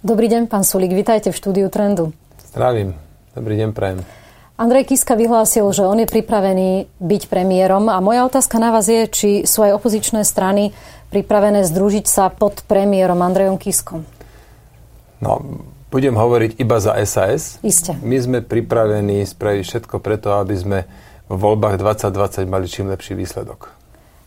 Dobrý deň, pán Sulík, vitajte v štúdiu Trendu. Zdravím, dobrý deň, prajem. Andrej Kiska vyhlásil, že on je pripravený byť premiérom a moja otázka na vás je, či sú aj opozičné strany pripravené združiť sa pod premiérom Andrejom Kiskom. No, budem hovoriť iba za SAS. Isté. My sme pripravení spraviť všetko preto, aby sme v voľbách 2020 mali čím lepší výsledok.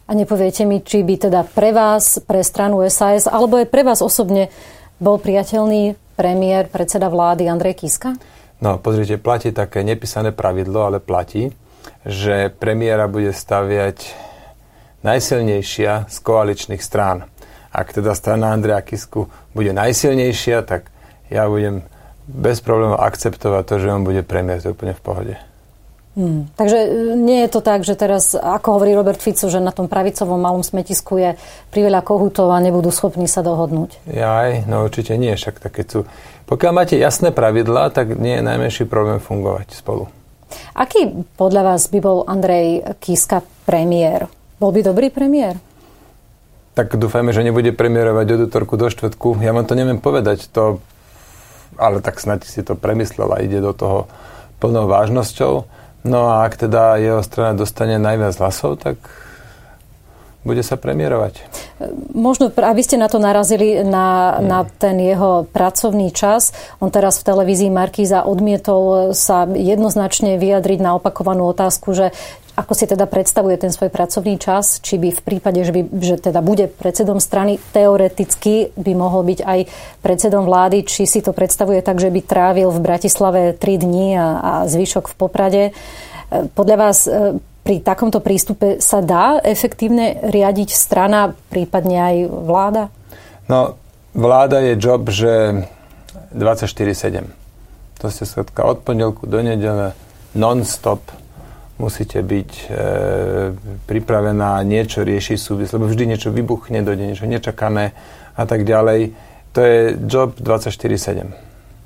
A nepoviete mi, či by teda pre vás, pre stranu SAS, alebo aj pre vás osobne bol priateľný premiér, predseda vlády Andrej Kiska? No, pozrite, platí také nepísané pravidlo, ale platí, že premiéra bude staviať najsilnejšia z koaličných strán. Ak teda strana Andreja Kisku bude najsilnejšia, tak ja budem bez problémov akceptovať to, že on bude premiér, to je úplne v pohode. Hmm. Takže e, nie je to tak, že teraz, ako hovorí Robert Fico, že na tom pravicovom malom smetisku je priveľa kohutov a nebudú schopní sa dohodnúť. Jaj, no určite nie, však také sú. Pokiaľ máte jasné pravidlá, tak nie je najmenší problém fungovať spolu. Aký podľa vás by bol Andrej Kiska premiér? Bol by dobrý premiér? Tak dúfajme, že nebude premiérovať od útorku do štvrtku. Ja vám to neviem povedať, to, ale tak snad si to premyslel a ide do toho plnou vážnosťou. No a ak teda jeho strana dostane najviac hlasov, tak bude sa premiérovať. Možno, a vy ste na to narazili, na, mm. na ten jeho pracovný čas. On teraz v televízii Markíza odmietol sa jednoznačne vyjadriť na opakovanú otázku, že ako si teda predstavuje ten svoj pracovný čas, či by v prípade, že, by, že teda bude predsedom strany, teoreticky by mohol byť aj predsedom vlády, či si to predstavuje tak, že by trávil v Bratislave 3 dní a, a zvyšok v Poprade. E, podľa vás e, pri takomto prístupe sa dá efektívne riadiť strana, prípadne aj vláda? No, vláda je job, že 24-7. To ste skratka od pondelku do nedele non-stop musíte byť e, pripravená niečo riešiť súvis, lebo vždy niečo vybuchne, dojde niečo nečakané a tak ďalej. To je job 24-7.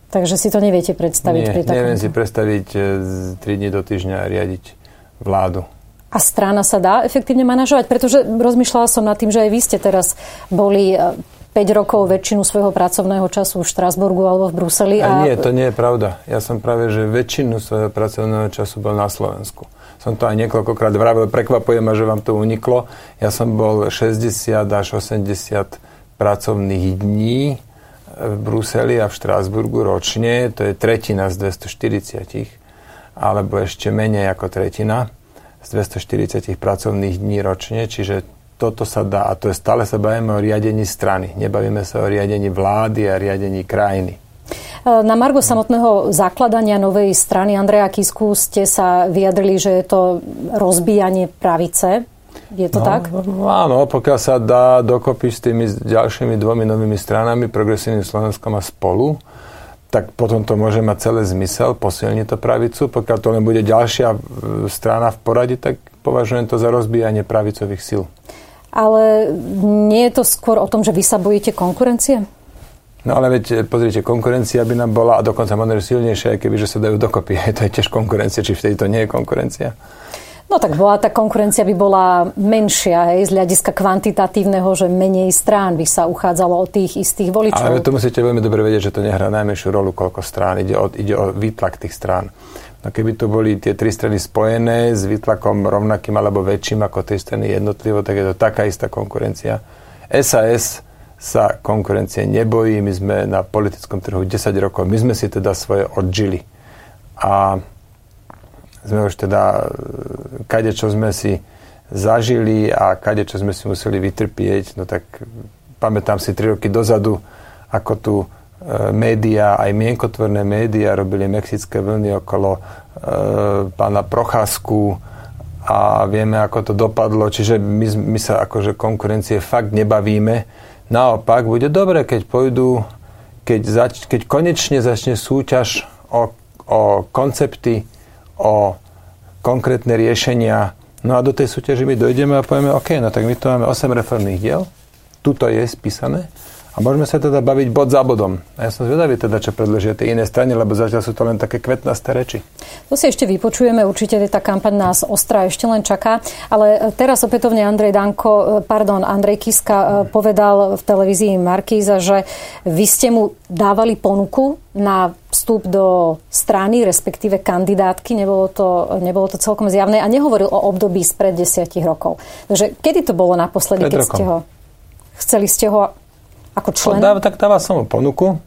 Takže si to neviete predstaviť Nie, pri takom... neviem si predstaviť e, 3 dní do týždňa riadiť vládu. A strana sa dá efektívne manažovať? Pretože rozmýšľala som nad tým, že aj vy ste teraz boli 5 e, rokov väčšinu svojho pracovného času v Štrasburgu alebo v Bruseli. A... a nie, to nie je pravda. Ja som práve, že väčšinu svojho pracovného času bol na Slovensku som to aj niekoľkokrát vravil, prekvapuje ma, že vám to uniklo. Ja som bol 60 až 80 pracovných dní v Bruseli a v Štrásburgu ročne, to je tretina z 240, alebo ešte menej ako tretina z 240 pracovných dní ročne, čiže toto sa dá, a to je stále sa bavíme o riadení strany, nebavíme sa o riadení vlády a riadení krajiny. Na Margo samotného zakladania novej strany Andreja Kisku ste sa vyjadrili, že je to rozbíjanie pravice. Je to no, tak? Áno, pokiaľ sa dá dokopy s tými ďalšími dvomi novými stranami, Progresívnym Slovenskom a spolu, tak potom to môže mať celý zmysel, posilniť to pravicu. Pokiaľ to len bude ďalšia strana v poradí, tak považujem to za rozbíjanie pravicových síl. Ale nie je to skôr o tom, že vy sa bojíte konkurencie? No ale veď, pozrite, konkurencia by nám bola a dokonca možno silnejšia, keby že sa dajú dokopy. to je tiež konkurencia, či vtedy to nie je konkurencia. No tak bola, tá konkurencia by bola menšia, hej, z hľadiska kvantitatívneho, že menej strán by sa uchádzalo o tých istých voličov. Ale to musíte veľmi dobre vedieť, že to nehrá najmenšiu rolu, koľko strán. Ide o, ide o výtlak tých strán. No keby to boli tie tri strany spojené s výtlakom rovnakým alebo väčším ako tej strany jednotlivo, tak je to taká istá konkurencia. SAS sa konkurencie nebojí. My sme na politickom trhu 10 rokov. My sme si teda svoje odžili. A sme už teda kade, čo sme si zažili a kade, čo sme si museli vytrpieť, no tak pamätám si 3 roky dozadu, ako tu e, média, aj mienkotvorné médiá robili mexické vlny okolo e, pána Procházku a vieme, ako to dopadlo. Čiže my, my sa akože konkurencie fakt nebavíme Naopak, bude dobre, keď pôjdu, keď, zač- keď konečne začne súťaž o, o koncepty, o konkrétne riešenia. No a do tej súťaže my dojdeme a povieme, OK, no tak my tu máme 8 reformných diel, tuto je spísané, A môžeme sa teda baviť bod za bodom. A ja som zvedavý teda, čo predložia tie iné strany, lebo zatiaľ sú to len také kvetnasté reči. To si ešte vypočujeme, určite tá kampaň nás ostrá ešte len čaká. Ale teraz opätovne Andrej Danko, pardon, Andrej Kiska povedal v televízii Markíza, že vy ste mu dávali ponuku na vstup do strany, respektíve kandidátky. Nebolo to, nebolo to celkom zjavné a nehovoril o období spred desiatich rokov. Takže kedy to bolo naposledy, keď ste ho... Chceli ste ho ako člen? Dá, tak dával som mu ponuku,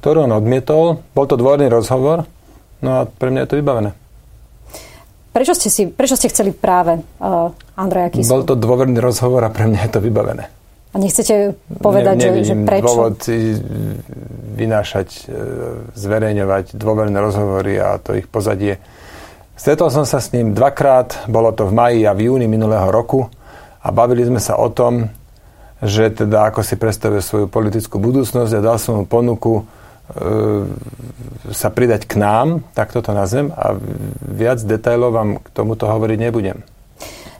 ktorú on odmietol. Bol to dvorný rozhovor, no a pre mňa je to vybavené. Prečo ste, si, prečo ste chceli práve uh, Andreja Kisku? Bol to dôverný rozhovor a pre mňa je to vybavené. A nechcete povedať, ne, že, že prečo? dôvod vynášať, e, zverejňovať dôverné rozhovory a to ich pozadie. Stretol som sa s ním dvakrát, bolo to v maji a v júni minulého roku a bavili sme sa o tom, že teda ako si predstavuje svoju politickú budúcnosť a dal som mu ponuku e, sa pridať k nám, tak toto nazvem, a viac detajlov vám k tomuto hovoriť nebudem.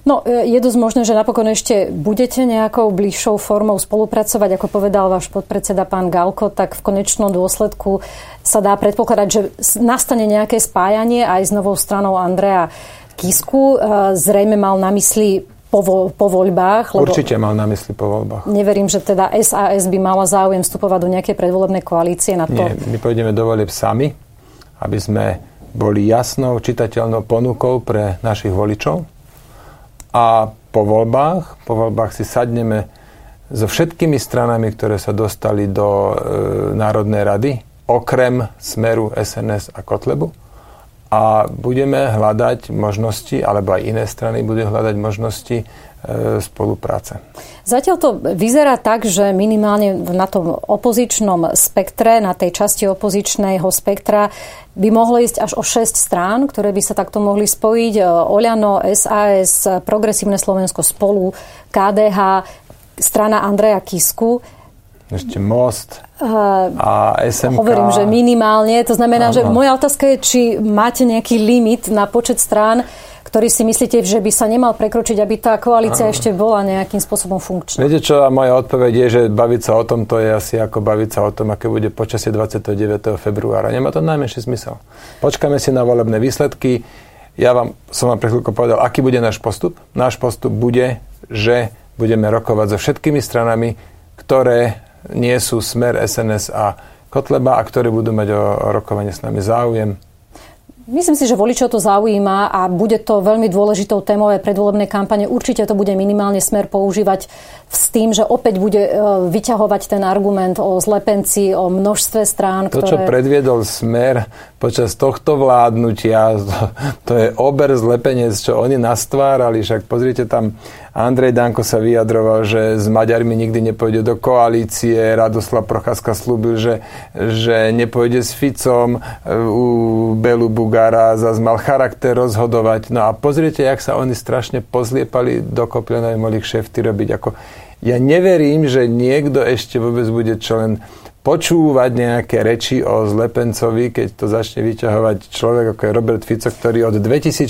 No, e, je dosť možné, že napokon ešte budete nejakou bližšou formou spolupracovať, ako povedal váš podpredseda pán Galko, tak v konečnom dôsledku sa dá predpokladať, že nastane nejaké spájanie aj s novou stranou Andrea Kisku. E, zrejme mal na mysli po, vo, po voľbách. Lebo Určite mal na mysli po voľbách. Neverím, že teda SAS by mala záujem vstupovať do nejakej predvolebnej koalície na to. Nie, my pôjdeme do volieb sami, aby sme boli jasnou, čitateľnou ponukou pre našich voličov. A po voľbách, po voľbách si sadneme so všetkými stranami, ktoré sa dostali do e, Národnej rady, okrem Smeru, SNS a Kotlebu a budeme hľadať možnosti, alebo aj iné strany budú hľadať možnosti e, spolupráce. Zatiaľ to vyzerá tak, že minimálne na tom opozičnom spektre, na tej časti opozičného spektra by mohlo ísť až o 6 strán, ktoré by sa takto mohli spojiť. E, Oľano, SAS, Progresívne Slovensko spolu, KDH, strana Andreja Kisku. Ešte Most a SMK. Hovorím, že minimálne. To znamená, ano. že moja otázka je, či máte nejaký limit na počet strán, ktorý si myslíte, že by sa nemal prekročiť, aby tá koalícia ano. ešte bola nejakým spôsobom funkčná. Viete čo, a moja odpoveď je, že baviť sa o tom, to je asi ako baviť sa o tom, aké bude počasie 29. februára. Nemá to najmenší zmysel. Počkáme si na volebné výsledky. Ja vám, som vám pre chvíľku povedal, aký bude náš postup. Náš postup bude, že budeme rokovať so všetkými stranami, ktoré nie sú Smer, SNS a Kotleba a ktorí budú mať o, rokovanie s nami záujem. Myslím si, že voličov to zaujíma a bude to veľmi dôležitou témou aj predvolebnej kampane. Určite to bude minimálne smer používať s tým, že opäť bude e, vyťahovať ten argument o zlepenci, o množstve strán. To, ktoré... čo predviedol smer počas tohto vládnutia, to, je ober zlepenec, čo oni nastvárali. Však pozrite tam Andrej Danko sa vyjadroval, že s Maďarmi nikdy nepôjde do koalície. Radoslav Procházka slúbil, že, že nepôjde s Ficom. U Belu Bugara zase mal charakter rozhodovať. No a pozrite, jak sa oni strašne pozliepali do koplenej mohli kšefty robiť. Ako, ja neverím, že niekto ešte vôbec bude čo len počúvať nejaké reči o Zlepencovi, keď to začne vyťahovať človek ako je Robert Fico, ktorý od 2014.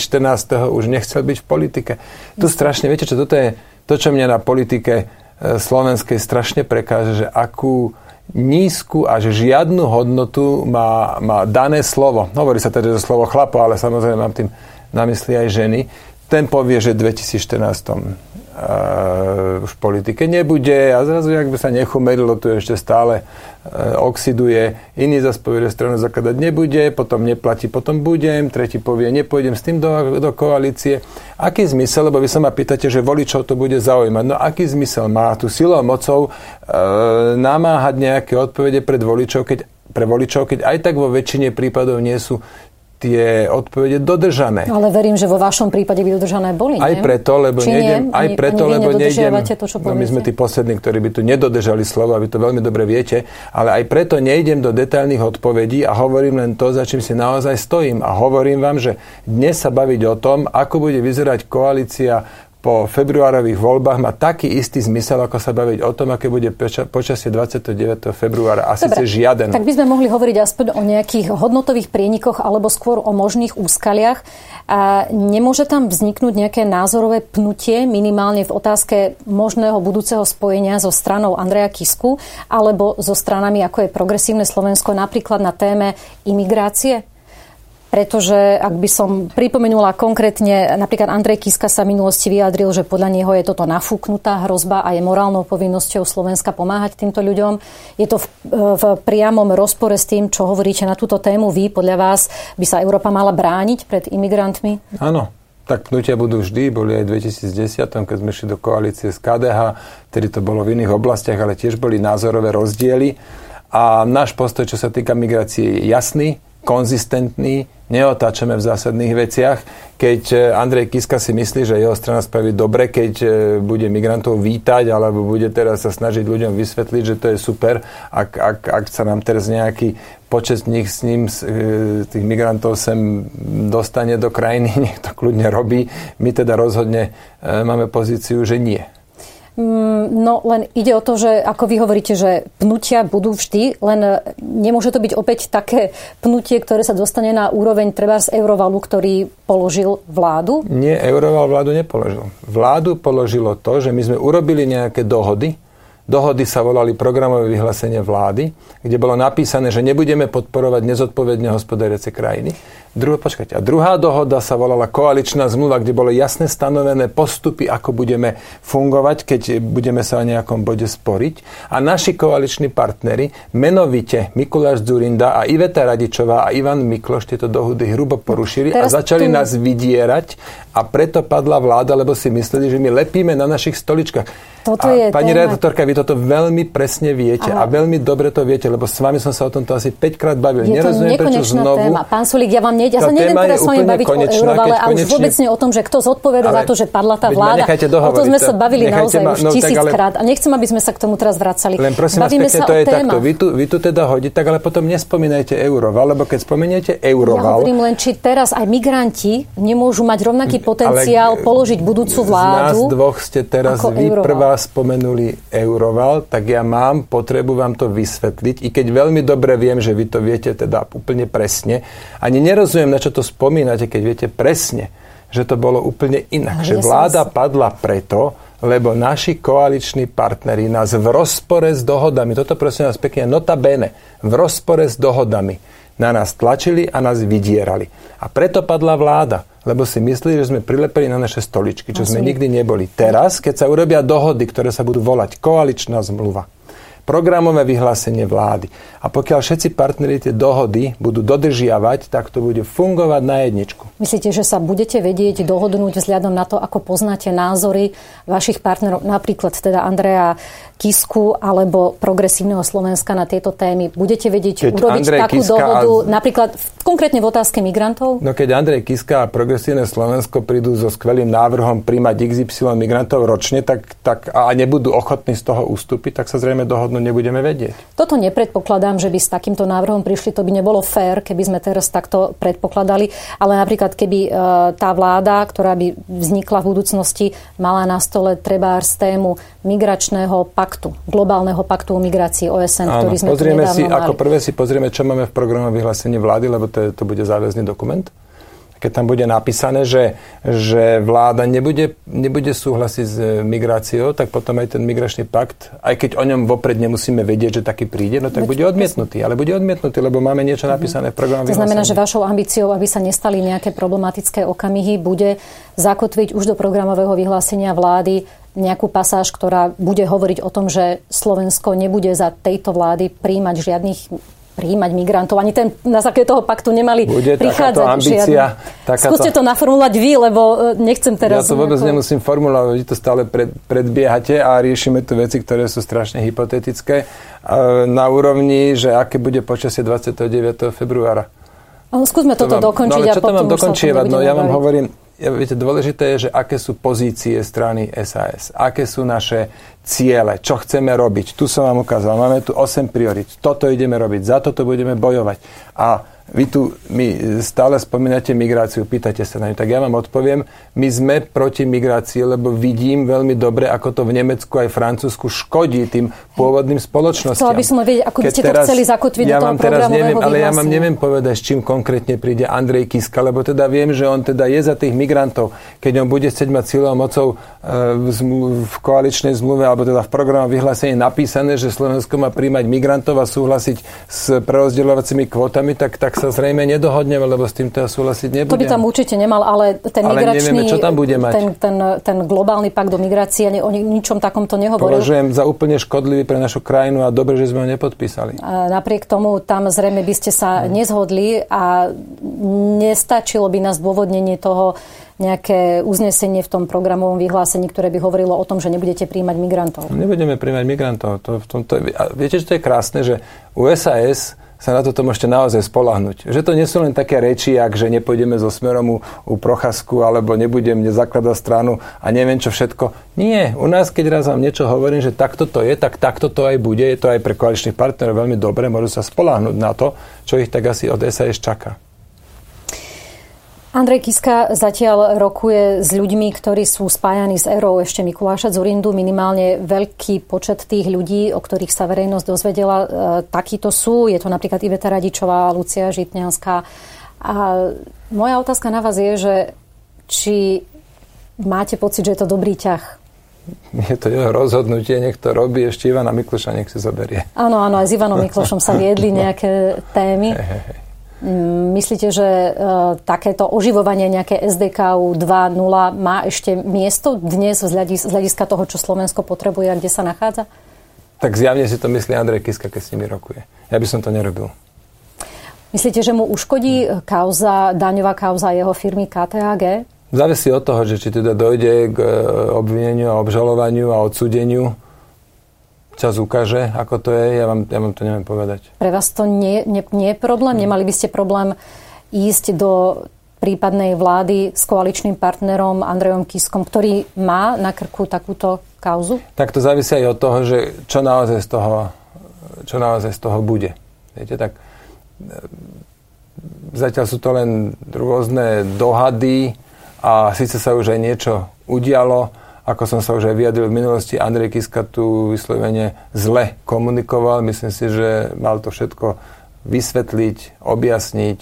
už nechcel byť v politike. Tu strašne, viete čo, toto je to, čo mňa na politike e, slovenskej strašne prekáže, že akú nízku až žiadnu hodnotu má, má dané slovo. Hovorí sa teda, že slovo chlapo, ale samozrejme mám tým na mysli aj ženy. Ten povie, že v 2014 uh, už v politike nebude a zrazu, ak by sa nechumerilo, tu ešte stále uh, oxiduje. Iný zase povie, že stranu zakladať nebude, potom neplatí, potom budem, tretí povie, nepôjdem s tým do, do koalície. Aký zmysel, lebo vy sa ma pýtate, že voličov to bude zaujímať. No aký zmysel má tu silou mocou uh, namáhať nejaké odpovede pred voličov, keď pre voličov, keď aj tak vo väčšine prípadov nie sú tie odpovede dodržané. Ale verím, že vo vašom prípade by dodržané boli. Aj nie? preto, lebo Či nejdem, nie? aj preto, lebo nejdem, to, čo no my sme tí poslední, ktorí by tu nedodržali slovo, a vy to veľmi dobre viete, ale aj preto nejdem do detailných odpovedí a hovorím len to, za čím si naozaj stojím. A hovorím vám, že dnes sa baviť o tom, ako bude vyzerať koalícia po februárových voľbách má taký istý zmysel, ako sa baviť o tom, aké bude počasie 29. februára. A síce žiaden. Tak by sme mohli hovoriť aspoň o nejakých hodnotových prienikoch alebo skôr o možných úskaliach. A nemôže tam vzniknúť nejaké názorové pnutie minimálne v otázke možného budúceho spojenia so stranou Andreja Kisku alebo so stranami, ako je Progresívne Slovensko, napríklad na téme imigrácie? Pretože ak by som pripomenula konkrétne, napríklad Andrej Kiska sa v minulosti vyjadril, že podľa neho je toto nafúknutá hrozba a je morálnou povinnosťou Slovenska pomáhať týmto ľuďom. Je to v, v priamom rozpore s tým, čo hovoríte na túto tému vy. Podľa vás by sa Európa mala brániť pred imigrantmi? Áno, tak pnutia budú vždy, boli aj v 2010, keď sme šli do koalície s KDH, tedy to bolo v iných oblastiach, ale tiež boli názorové rozdiely. A náš postoj, čo sa týka migrácie, je jasný, konzistentný, neotáčame v zásadných veciach. Keď e, Andrej Kiska si myslí, že jeho strana spraví dobre, keď e, bude migrantov vítať, alebo bude teraz sa snažiť ľuďom vysvetliť, že to je super, ak, ak, ak sa nám teraz nejaký počet nich s ním, e, tých migrantov sem dostane do krajiny, nech to kľudne robí. My teda rozhodne máme pozíciu, že nie. Mm, no len ide o to, že ako vy hovoríte, že pnutia budú vždy, len e, nemôže to byť opäť také pnutie, ktoré sa dostane na úroveň treba z Eurovalu, ktorý položil vládu? Nie, Euroval vládu nepoložil. Vládu položilo to, že my sme urobili nejaké dohody, Dohody sa volali programové vyhlásenie vlády, kde bolo napísané, že nebudeme podporovať nezodpovedne hospodáriace krajiny. Druhá, počkajte, a druhá dohoda sa volala koaličná zmluva, kde bolo jasne stanovené postupy, ako budeme fungovať, keď budeme sa o nejakom bode sporiť. A naši koaliční partnery, menovite Mikuláš Zurinda a Iveta Radičová a Ivan Mikloš tieto dohody hrubo porušili Teraz a začali tu... nás vydierať a preto padla vláda, lebo si mysleli, že my lepíme na našich stoličkách. Toto a je pani téma... redaktorka, vy toto veľmi presne viete Aha. a veľmi dobre to viete, lebo s vami som sa o tomto asi 5 krát bavil. Je Nerozumiem, to prečo znovu. Téma. Pán Sulík, ja vám ne, ja sa neviem teraz s vami baviť konečná, o Eurovale a už vôbec nie o tom, že kto zodpoveda za to, že padla tá vláda. O to sme sa bavili naozaj ma, už no, tisíckrát a nechcem, aby sme sa k tomu teraz vracali. Len prosím vás, pekne, to je takto. Vy tu, vy tu teda hodíte, tak ale potom nespomínajte Euroval, lebo keď spomeniete Euroval... Ja hovorím len, či teraz aj migranti nemôžu mať rovnaký potenciál položiť budúcu vládu. Z nás dvoch ste teraz vy prvá spomenuli Euroval, tak ja mám potrebu vám to vysvetliť, i keď veľmi dobre viem, že vy to viete teda úplne presne. Ani nerozumiem, na čo to spomínate, keď viete presne, že to bolo úplne inak. že vláda padla preto, lebo naši koaliční partneri nás v rozpore s dohodami, toto prosím vás pekne, nota bene, v rozpore s dohodami na nás tlačili a nás vydierali. A preto padla vláda lebo si myslí, že sme prilepili na naše stoličky, čo sme nikdy neboli. Teraz, keď sa urobia dohody, ktoré sa budú volať koaličná zmluva, programové vyhlásenie vlády. A pokiaľ všetci partneri tie dohody budú dodržiavať, tak to bude fungovať na jedničku. Myslíte, že sa budete vedieť dohodnúť vzhľadom na to, ako poznáte názory vašich partnerov, napríklad teda Andreja Kisku alebo progresívneho Slovenska na tieto témy? Budete vedieť keď urobiť Andrej takú Kiska dohodu, a... napríklad v, konkrétne v otázke migrantov? No keď Andrej Kiska a progresívne Slovensko prídu so skvelým návrhom príjmať XY migrantov ročne tak, tak, a nebudú ochotní z toho ústupiť, tak sa zrejme dohodnú nebudeme vedieť. Toto nepredpokladám, že by s takýmto návrhom prišli. To by nebolo fér, keby sme teraz takto predpokladali. Ale napríklad, keby e, tá vláda, ktorá by vznikla v budúcnosti, mala na stole z tému migračného paktu, globálneho paktu o migrácii OSN, Áno, ktorý sme pozrieme si, mali. Ako prvé si pozrieme, čo máme v programu vyhlásení vlády, lebo to, je, to bude záväzný dokument keď tam bude napísané, že, že vláda nebude, nebude súhlasiť s migráciou, tak potom aj ten migračný pakt, aj keď o ňom vopred nemusíme vedieť, že taký príde, no tak bude odmietnutý. Ale bude odmietnutý, lebo máme niečo mhm. napísané v programe. To znamená, že vašou ambíciou, aby sa nestali nejaké problematické okamihy, bude zakotviť už do programového vyhlásenia vlády nejakú pasáž, ktorá bude hovoriť o tom, že Slovensko nebude za tejto vlády príjmať žiadnych príjmať migrantov. Ani ten, na základe toho paktu nemali Bude prichádzať ambícia, takáto... Skúste to naformulovať vy, lebo e, nechcem teraz... Ja to vôbec nejako... nemusím formulovať, vy to stále pred, predbiehate a riešime tu veci, ktoré sú strašne hypotetické e, na úrovni, že aké bude počasie 29. februára. skúsme to toto vám, dokončiť. No ale čo to mám dokončievať? No ja vám hovorím, viete, dôležité je, že aké sú pozície strany SAS, aké sú naše ciele, čo chceme robiť. Tu som vám ukázal, máme tu 8 priorit. Toto ideme robiť, za toto budeme bojovať. A vy tu mi stále spomínate migráciu, pýtate sa na ňu. Tak ja vám odpoviem, my sme proti migrácii, lebo vidím veľmi dobre, ako to v Nemecku aj Francúzsku škodí tým pôvodným spoločnostiam. Chcela by som vedieť, ako by ste teraz, to chceli zakotviť ja do toho teraz neviem, Ale ja vám neviem povedať, s čím konkrétne príde Andrej Kiska, lebo teda viem, že on teda je za tých migrantov. Keď on bude chcieť mať silou mocou e, v, v koaličnej zmluve, alebo teda v programu vyhlásení napísané, že Slovensko má príjmať migrantov a súhlasiť s prerozdeľovacími kvótami, tak, tak sa zrejme nedohodneme, lebo s týmto ja súhlasiť nebudem. To by tam určite nemal, ale ten ale migračný... Nevieme, čo tam bude mať. Ten, ten, ten globálny pakt o migrácii o ničom takomto nehovoril. Považujem za úplne škodlivý pre našu krajinu a dobre, že sme ho nepodpísali. A napriek tomu tam zrejme by ste sa hmm. nezhodli a nestačilo by na zdôvodnenie toho nejaké uznesenie v tom programovom vyhlásení, ktoré by hovorilo o tom, že nebudete príjmať migrantov. Nebudeme príjmať migrantov. To, v tomto, a viete, že to je krásne, že USAS sa na toto môžete naozaj spolahnuť. Že to nie sú len také reči, ak že nepôjdeme zo smerom u, u Prochasku, alebo nebudem nezakladať stranu a neviem čo všetko. Nie, u nás, keď raz vám niečo hovorím, že takto to je, tak takto to aj bude. Je to aj pre koaličných partnerov veľmi dobre, môžu sa spolahnuť na to, čo ich tak asi od SAS čaká. Andrej Kiska zatiaľ rokuje s ľuďmi, ktorí sú spájani s erou ešte Mikuláša Zurindu. Minimálne veľký počet tých ľudí, o ktorých sa verejnosť dozvedela, e, takíto sú. Je to napríklad Iveta Radičová, Lucia Žitňanská. A moja otázka na vás je, že či máte pocit, že je to dobrý ťah? Je to jeho rozhodnutie, nech to robí, ešte Ivana Mikloša nech si zoberie. Áno, áno, aj s Ivanom Miklošom sa viedli nejaké témy. Hey, hey, hey. Mm, myslíte, že e, takéto oživovanie nejaké SDKU 2.0 má ešte miesto dnes z hľadiska toho, čo Slovensko potrebuje a kde sa nachádza? Tak zjavne si to myslí Andrej Kiska, keď s nimi rokuje. Ja by som to nerobil. Myslíte, že mu uškodí kauza, daňová kauza jeho firmy KTAG? Závisí od toho, že či teda dojde k e, obvineniu a obžalovaniu a odsúdeniu čas ukáže, ako to je, ja vám, ja vám to neviem povedať. Pre vás to nie, nie, nie je problém? Hmm. Nemali by ste problém ísť do prípadnej vlády s koaličným partnerom Andrejom Kiskom, ktorý má na krku takúto kauzu? Tak to závisí aj od toho, že čo naozaj z toho, čo naozaj z toho bude. Viete, tak e, zatiaľ sú to len rôzne dohady a síce sa už aj niečo udialo, ako som sa už aj vyjadril v minulosti, Andrej Kiska tu vyslovene zle komunikoval. Myslím si, že mal to všetko vysvetliť, objasniť,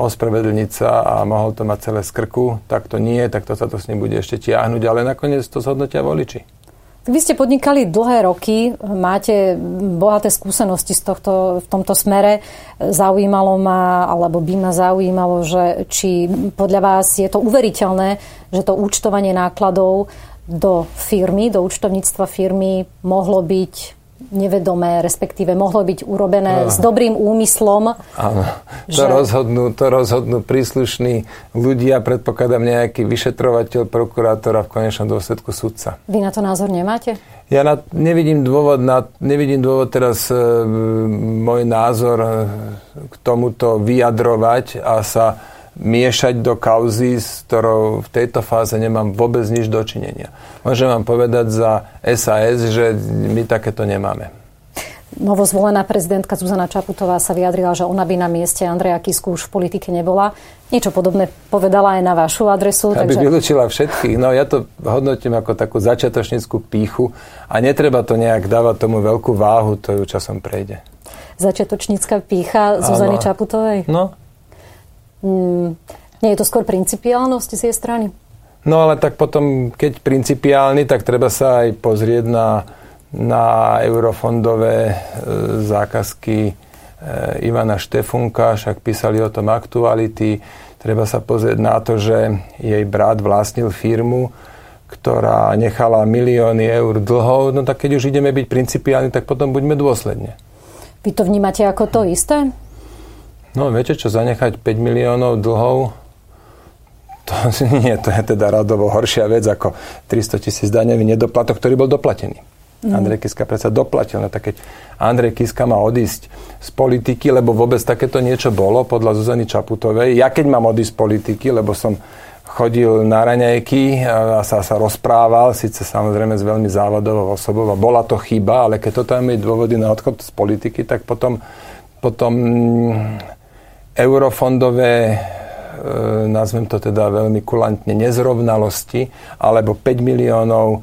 ospravedlniť sa a mohol to mať celé z krku. Tak to nie, tak to sa to s ním bude ešte tiahnuť, ale nakoniec to zhodnotia voliči. Vy ste podnikali dlhé roky, máte bohaté skúsenosti z tohto, v tomto smere. Zaujímalo ma, alebo by ma zaujímalo, že či podľa vás je to uveriteľné, že to účtovanie nákladov do firmy, do účtovníctva firmy mohlo byť nevedomé, respektíve mohlo byť urobené no. s dobrým úmyslom. Áno, to, že... rozhodnú, to rozhodnú príslušní ľudia, predpokladám nejaký vyšetrovateľ, prokurátor a v konečnom dôsledku sudca. Vy na to názor nemáte? Ja na, nevidím, dôvod na, nevidím dôvod teraz e, môj názor e, k tomuto vyjadrovať a sa miešať do kauzy, s ktorou v tejto fáze nemám vôbec nič dočinenia. Môžem vám povedať za SAS, že my takéto nemáme. Novozvolená prezidentka Zuzana Čaputová sa vyjadrila, že ona by na mieste Andreja Kisku už v politike nebola. Niečo podobné povedala aj na vašu adresu. Aby takže... vylúčila všetkých. No ja to hodnotím ako takú začiatočnickú píchu a netreba to nejak dávať tomu veľkú váhu, to ju časom prejde. Začiatočnícka pícha Zuzany Čaputovej? No, Mm, nie je to skôr principiálnosť z jej strany? No ale tak potom, keď principiálny, tak treba sa aj pozrieť na, na eurofondové e, zákazky e, Ivana Štefunka, však písali o tom aktuality. Treba sa pozrieť na to, že jej brat vlastnil firmu, ktorá nechala milióny eur dlhov. No tak keď už ideme byť principiálni, tak potom buďme dôsledne. Vy to vnímate ako to isté? No viete čo, zanechať 5 miliónov dlhov, to nie, to je teda radovo horšia vec ako 300 tisíc daňový nedoplatok, ktorý bol doplatený. Mm. Andrej Kiska predsa doplatil. No tak keď Andrej Kiska má odísť z politiky, lebo vôbec takéto niečo bolo podľa Zuzany Čaputovej. Ja keď mám odísť z politiky, lebo som chodil na raňajky a sa, sa rozprával, síce samozrejme s veľmi závadovou osobou a bola to chyba, ale keď to tam je dôvody na odchod z politiky, tak potom, potom eurofondové E, nazvem to teda veľmi kulantne, nezrovnalosti, alebo 5 miliónov e,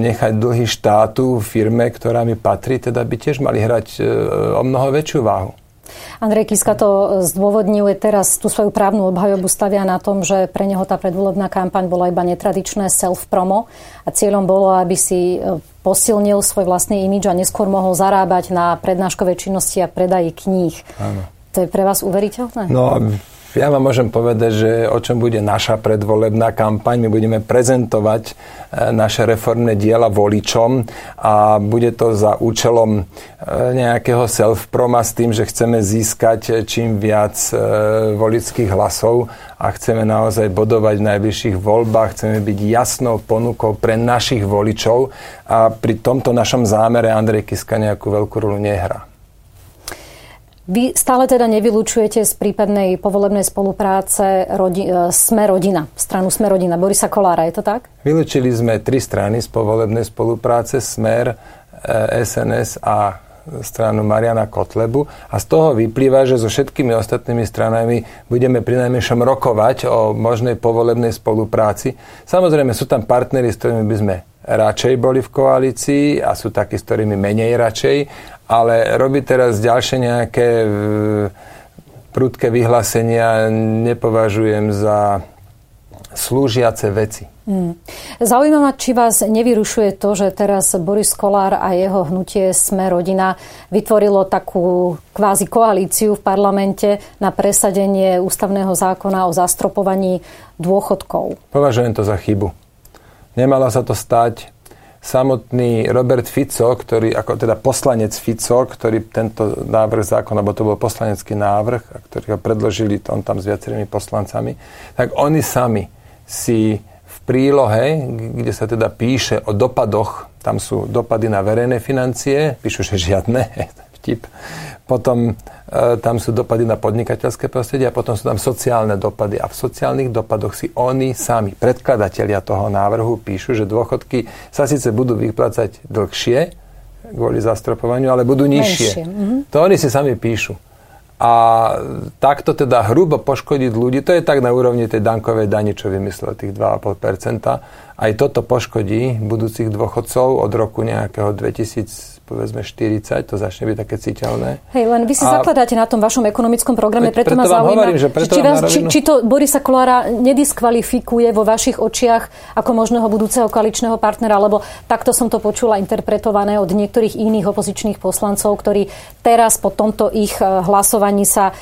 nechať dlhy štátu firme, ktorá mi patrí, teda by tiež mali hrať e, o mnoho väčšiu váhu. Andrej Kiska to zdôvodňuje teraz, tú svoju právnu obhajobu stavia na tom, že pre neho tá predvolebná kampaň bola iba netradičné self-promo a cieľom bolo, aby si posilnil svoj vlastný imidž a neskôr mohol zarábať na prednáškové činnosti a predaji kníh. Áno. To je pre vás uveriteľné? No, ja vám môžem povedať, že o čom bude naša predvolebná kampaň. My budeme prezentovať e, naše reformné diela voličom a bude to za účelom e, nejakého self-proma s tým, že chceme získať e, čím viac volických hlasov a chceme naozaj bodovať v najbližších voľbách, chceme byť jasnou ponukou pre našich voličov a pri tomto našom zámere Andrej Kiska nejakú veľkú rolu nehrá. Vy stále teda nevylučujete z prípadnej povolebnej spolupráce rodi, e, Sme rodina, stranu Sme rodina, Borisa Kolára, je to tak? Vylúčili sme tri strany z povolebnej spolupráce, Smer, SNS e, a stranu Mariana Kotlebu a z toho vyplýva, že so všetkými ostatnými stranami budeme pri najmenšom rokovať o možnej povolebnej spolupráci. Samozrejme sú tam partnery, s ktorými by sme radšej boli v koalícii a sú takí, s ktorými menej radšej, ale robiť teraz ďalšie nejaké e, prudké vyhlásenia nepovažujem za slúžiace veci. Hmm. Zaujímavé, či vás nevyrušuje to, že teraz Boris Kolár a jeho hnutie Sme rodina vytvorilo takú kvázi koalíciu v parlamente na presadenie ústavného zákona o zastropovaní dôchodkov. Považujem to za chybu. Nemalo sa to stať. Samotný Robert Fico, ktorý, ako teda poslanec Fico, ktorý tento návrh zákona, alebo to bol poslanecký návrh, a ktorý ho predložili on tam s viacerými poslancami, tak oni sami si v prílohe, kde sa teda píše o dopadoch, tam sú dopady na verejné financie, píšu, že žiadne, vtip. Potom E, tam sú dopady na podnikateľské prostredie a potom sú tam sociálne dopady. A v sociálnych dopadoch si oni sami, predkladatelia toho návrhu, píšu, že dôchodky sa síce budú vyplácať dlhšie kvôli zastropovaniu, ale budú nižšie. Mm-hmm. To oni si sami píšu. A takto teda hrubo poškodiť ľudí, to je tak na úrovni tej dankovej dani, čo vymyslel tých 2,5%. Aj toto poškodí budúcich dôchodcov od roku nejakého 2000 povedzme 40, to začne byť také citeľné. Hej, len vy si a... zakladáte na tom vašom ekonomickom programe, preto, preto ma zaujíma, hovorím, že preto či, vás, či, či to Borisa Kolára nediskvalifikuje vo vašich očiach ako možného budúceho koaličného partnera, lebo takto som to počula interpretované od niektorých iných opozičných poslancov, ktorí teraz po tomto ich eh, hlasovaní sa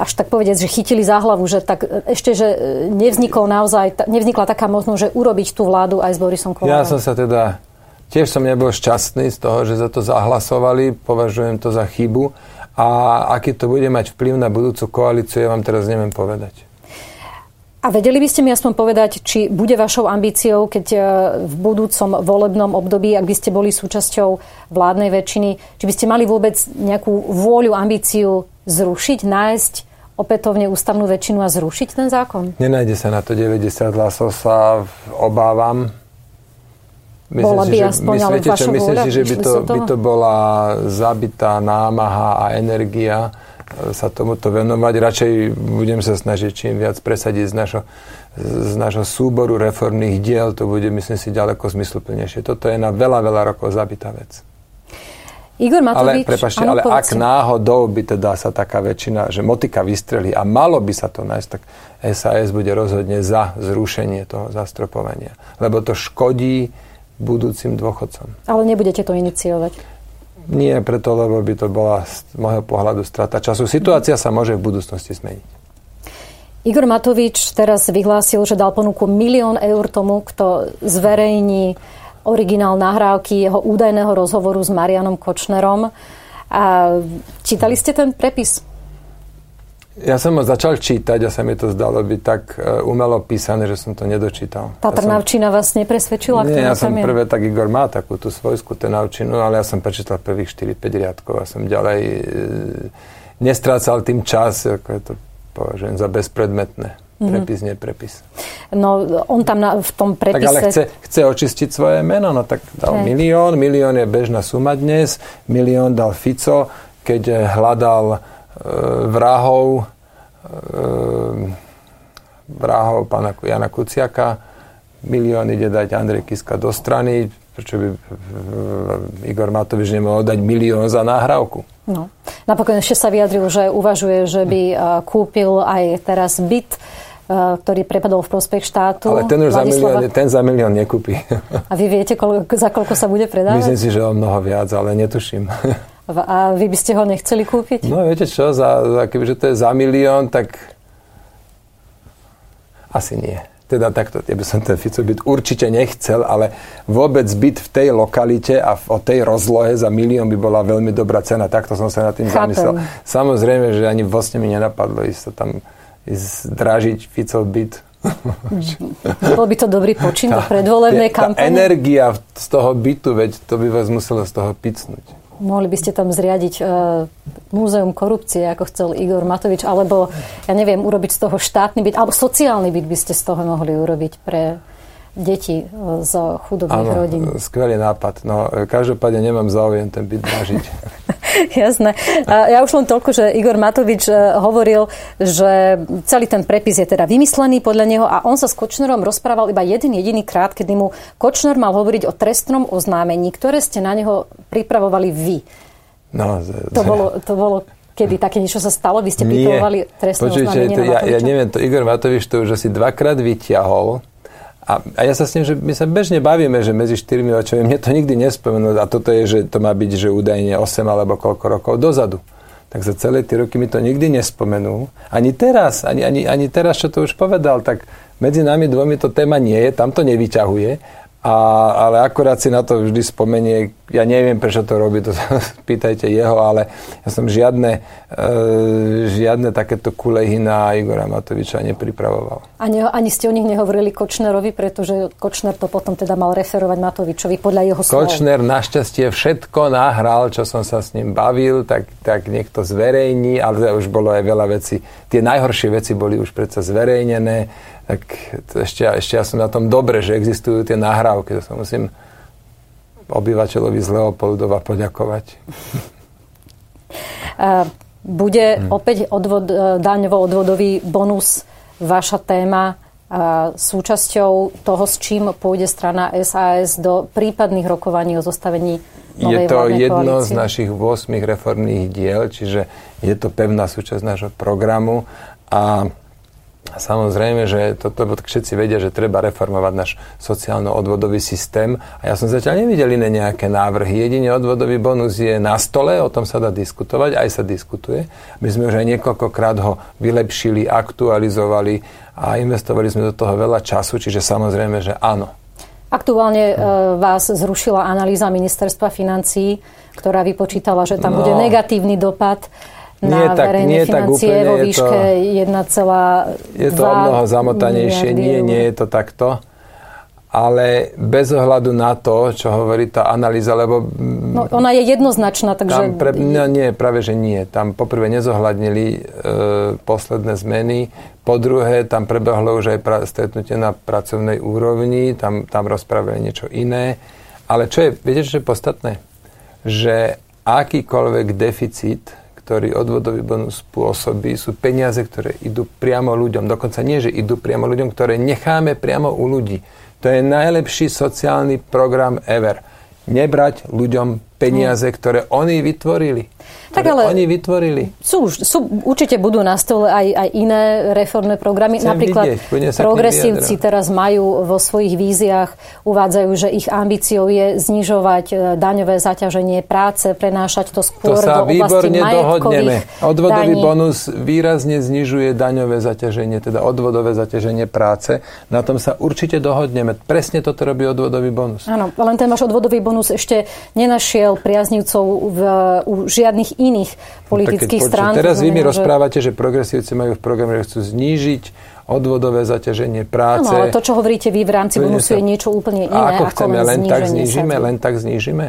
až tak povedať, že chytili za hlavu, že tak eh, ešte, že eh, nevznikol naozaj, nevznikla taká možnosť, že urobiť tú vládu aj s Borisom Kolárom. Ja som sa teda Tiež som nebol šťastný z toho, že za to zahlasovali, považujem to za chybu a aký to bude mať vplyv na budúcu koalíciu, ja vám teraz neviem povedať. A vedeli by ste mi aspoň povedať, či bude vašou ambíciou, keď e, v budúcom volebnom období, ak by ste boli súčasťou vládnej väčšiny, či by ste mali vôbec nejakú vôľu, ambíciu zrušiť, nájsť opätovne ústavnú väčšinu a zrušiť ten zákon? Nenájde sa na to 90 hlasov, sa obávam. Myslím bola by si, aspoň, ale vaša myslíte, vôľa? že by to, by to bola zabitá námaha a energia e, sa tomuto venovať. Radšej budem sa snažiť čím viac presadiť z našho, z našho súboru reformných diel. To bude, myslím si, ďaleko zmysluplnejšie. Toto je na veľa, veľa rokov zabitá vec. Igor Matovič, ale, prepašte, ale ak náhodou by teda sa taká väčšina, že motika vystrelí a malo by sa to nájsť, tak SAS bude rozhodne za zrušenie toho zastropovania. Lebo to škodí budúcim dôchodcom. Ale nebudete to iniciovať? Nie preto, lebo by to bola z môjho pohľadu strata času. Situácia sa môže v budúcnosti zmeniť. Igor Matovič teraz vyhlásil, že dal ponuku milión eur tomu, kto zverejní originál nahrávky jeho údajného rozhovoru s Marianom Kočnerom. A čítali ste ten prepis? Ja som ho začal čítať a sa mi to zdalo byť tak e, umelo písané, že som to nedočítal. Tá Trnavčina ja som, vás nepresvedčila? Nie, ja som prvé, tak Igor má takú tú svojskú Trnavčinu, ale ja som prečítal prvých 4-5 riadkov a som ďalej e, nestrácal tým čas, ako je to považujem za bezpredmetné. Mm-hmm. Prepis, neprepis. No, on tam na, v tom prepise... Tak ale chce, chce očistiť svoje meno, no tak dal Hej. milión, milión je bežná suma dnes, milión dal Fico, keď hľadal vrahov vrahov pána Jana Kuciaka, milión ide dať Andrej Kiska do strany, prečo by Igor Matovič nemohol dať milión za náhrávku. No. Napokon ešte sa vyjadril, že uvažuje, že by kúpil aj teraz byt, ktorý prepadol v prospech štátu. Ale ten už za milión, ten za milión nekúpi. A vy viete, koľko, za koľko sa bude predávať? Myslím si, že o mnoho viac, ale netuším. A vy by ste ho nechceli kúpiť? No viete čo, za, za, kebyže to je za milión, tak asi nie. Teda takto, ja by som ten Fico byt určite nechcel, ale vôbec byt v tej lokalite a o tej rozlohe za milión by bola veľmi dobrá cena. Takto som sa nad tým Chápem. zamyslel. Samozrejme, že ani vlastne mi nenapadlo ísť tam ísť dražiť Ficov byt. Bol by to dobrý počin do predvolebnej kampane? Tá energia z toho bytu, veď to by vás muselo z toho picnúť. Mohli by ste tam zriadiť uh, múzeum korupcie, ako chcel Igor Matovič, alebo, ja neviem, urobiť z toho štátny byt, alebo sociálny byt by ste z toho mohli urobiť pre deti e, z chudobných Áno, rodín. skvelý nápad. No, každopádne nemám záujem ten byt dražiť. Jasné. A ja už len toľko, že Igor Matovič e, hovoril, že celý ten prepis je teda vymyslený podľa neho a on sa s Kočnerom rozprával iba jeden jediný krát, kedy mu Kočner mal hovoriť o trestnom oznámení, ktoré ste na neho pripravovali vy. No, z, to, bolo, to bolo kedy také niečo sa stalo? Vy ste pripravovali trestné oznámenie to, ja, ja neviem, to Igor Matovič to už asi dvakrát vyťahol a, a ja sa s tým, že my sa bežne bavíme, že medzi štyrmi očami, mne to nikdy nespomenú a toto je, že to má byť, že údajne 8 alebo koľko rokov dozadu. Tak za celé tie roky mi to nikdy nespomenú. Ani teraz, ani, ani, ani teraz, čo to už povedal, tak medzi nami dvomi to téma nie je, tam to nevyťahuje a, ale akurát si na to vždy spomenie, ja neviem, prečo to robí, to pýtajte jeho, ale ja som žiadne, e, žiadne takéto kulehy na Igora Matoviča nepripravoval. Ani, ani ste o nich nehovorili Kočnerovi, pretože Kočner to potom teda mal referovať Matovičovi podľa jeho slov. Kočner našťastie všetko nahral, čo som sa s ním bavil, tak, tak niekto zverejní, ale už bolo aj veľa vecí. Tie najhoršie veci boli už predsa zverejnené tak ešte, ešte ja som na tom dobre, že existujú tie nahrávky. To sa musím obyvateľovi z Leopoldova poďakovať. Bude hmm. opäť odvod, e, daňovo-odvodový bonus vaša téma súčasťou toho, s čím pôjde strana SAS do prípadných rokovaní o zostavení novej Je to jedno koalície? z našich 8 reformných diel, čiže je to pevná súčasť nášho programu a Samozrejme, že toto všetci vedia, že treba reformovať náš sociálno-odvodový systém. A ja som zatiaľ nevidel iné nejaké návrhy. Jedine odvodový bonus je na stole, o tom sa dá diskutovať, aj sa diskutuje. My sme už aj niekoľkokrát ho vylepšili, aktualizovali a investovali sme do toho veľa času, čiže samozrejme, že áno. Aktuálne e, vás zrušila analýza ministerstva financí, ktorá vypočítala, že tam no. bude negatívny dopad nie na tak, verejné nie financie tak úplne, vo výške 1,2 Je to o mnoho zamotanejšie. Nie, nie je to takto. Ale bez ohľadu na to, čo hovorí tá analýza, lebo... No, ona je jednoznačná, takže... Tam pre, no, nie, práve, že nie. Tam poprvé nezohľadnili e, posledné zmeny. Po druhé, tam prebehlo už aj pra, stretnutie na pracovnej úrovni. Tam, tam rozprávali niečo iné. Ale čo je, viete, čo je podstatné? Že akýkoľvek deficit ktorý odvodový bonus spôsobí, sú peniaze, ktoré idú priamo ľuďom. Dokonca nie, že idú priamo ľuďom, ktoré necháme priamo u ľudí. To je najlepší sociálny program ever. Nebrať ľuďom peniaze, ktoré oni vytvorili tak ale oni vytvorili. Sú, sú, určite budú na stole aj, aj iné reformné programy. Chcem Napríklad vidieť, progresívci teraz majú vo svojich víziách, uvádzajú, že ich ambíciou je znižovať e, daňové zaťaženie práce, prenášať to skôr to sa do oblasti dohodneme. Odvodový daní. bonus výrazne znižuje daňové zaťaženie, teda odvodové zaťaženie práce. Na tom sa určite dohodneme. Presne toto robí odvodový bonus. Áno, len ten váš odvodový bonus ešte nenašiel priaznivcov v, u žiadnych iných politických no, strán. Teraz vy mi rozprávate, že progresívci majú v programe, že chcú znížiť odvodové zaťaženie práce. Áno, ale to, čo hovoríte vy v rámci bonusu, je niečo úplne iné. A ako, ako chceme, len, len tak znížime, len tak znížime?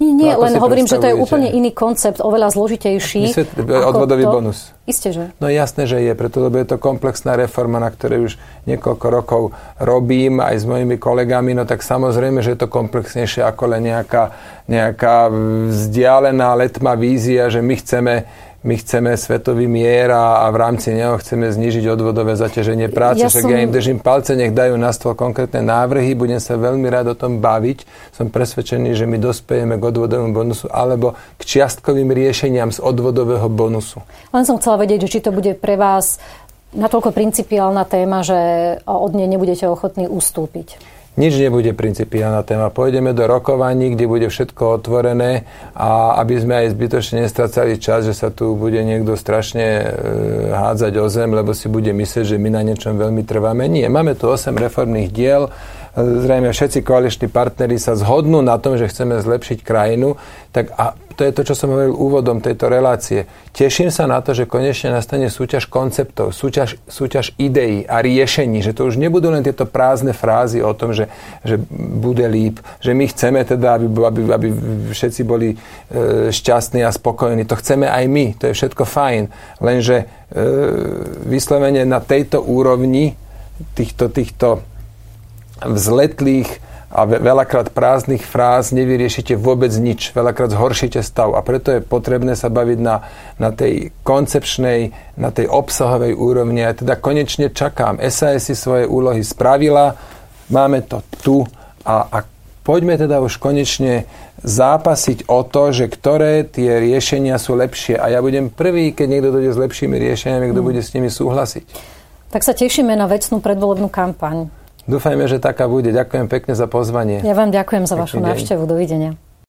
Nie, nie, no, len hovorím, že to je úplne iný koncept, oveľa zložitejší. Odvodový to, bonus. Isté, že? No jasné, že je, preto lebo je to komplexná reforma, na ktorej už niekoľko rokov robím aj s mojimi kolegami, no tak samozrejme, že je to komplexnejšie ako len nejaká, nejaká vzdialená letma vízia, že my chceme my chceme svetový mier a, a v rámci neho chceme znižiť odvodové zaťaženie práce. Ja Však som... ja im držím palce, nech dajú na stôl konkrétne návrhy, budem sa veľmi rád o tom baviť. Som presvedčený, že my dospejeme k odvodovému bonusu alebo k čiastkovým riešeniam z odvodového bonusu. Len som chcela vedieť, či to bude pre vás natoľko principiálna téma, že od nej nebudete ochotní ustúpiť nič nebude principiálna téma. Pôjdeme do rokovaní, kde bude všetko otvorené a aby sme aj zbytočne nestracali čas, že sa tu bude niekto strašne e, hádzať o zem, lebo si bude myslieť, že my na niečom veľmi trváme. Nie, máme tu 8 reformných diel, zrejme všetci koaliční partnery sa zhodnú na tom, že chceme zlepšiť krajinu, tak a to je to, čo som hovoril úvodom tejto relácie. Teším sa na to, že konečne nastane súťaž konceptov, súťaž, súťaž ideí a riešení, že to už nebudú len tieto prázdne frázy o tom, že, že bude líp, že my chceme teda, aby, aby, aby všetci boli e, šťastní a spokojní. To chceme aj my, to je všetko fajn. Lenže e, vyslovene na tejto úrovni týchto, týchto vzletlých a veľakrát prázdnych fráz nevyriešite vôbec nič. Veľakrát zhoršíte stav. A preto je potrebné sa baviť na, na tej koncepčnej, na tej obsahovej úrovni. A teda konečne čakám. SAS si svoje úlohy spravila, máme to tu a, a poďme teda už konečne zápasiť o to, že ktoré tie riešenia sú lepšie. A ja budem prvý, keď niekto dojde s lepšími riešeniami, kto mm. bude s nimi súhlasiť. Tak sa tešíme na vecnú predvolebnú kampaň. Dúfajme, že taká bude. Ďakujem pekne za pozvanie. Ja vám ďakujem za Pekný vašu návštevu. Dovidenia.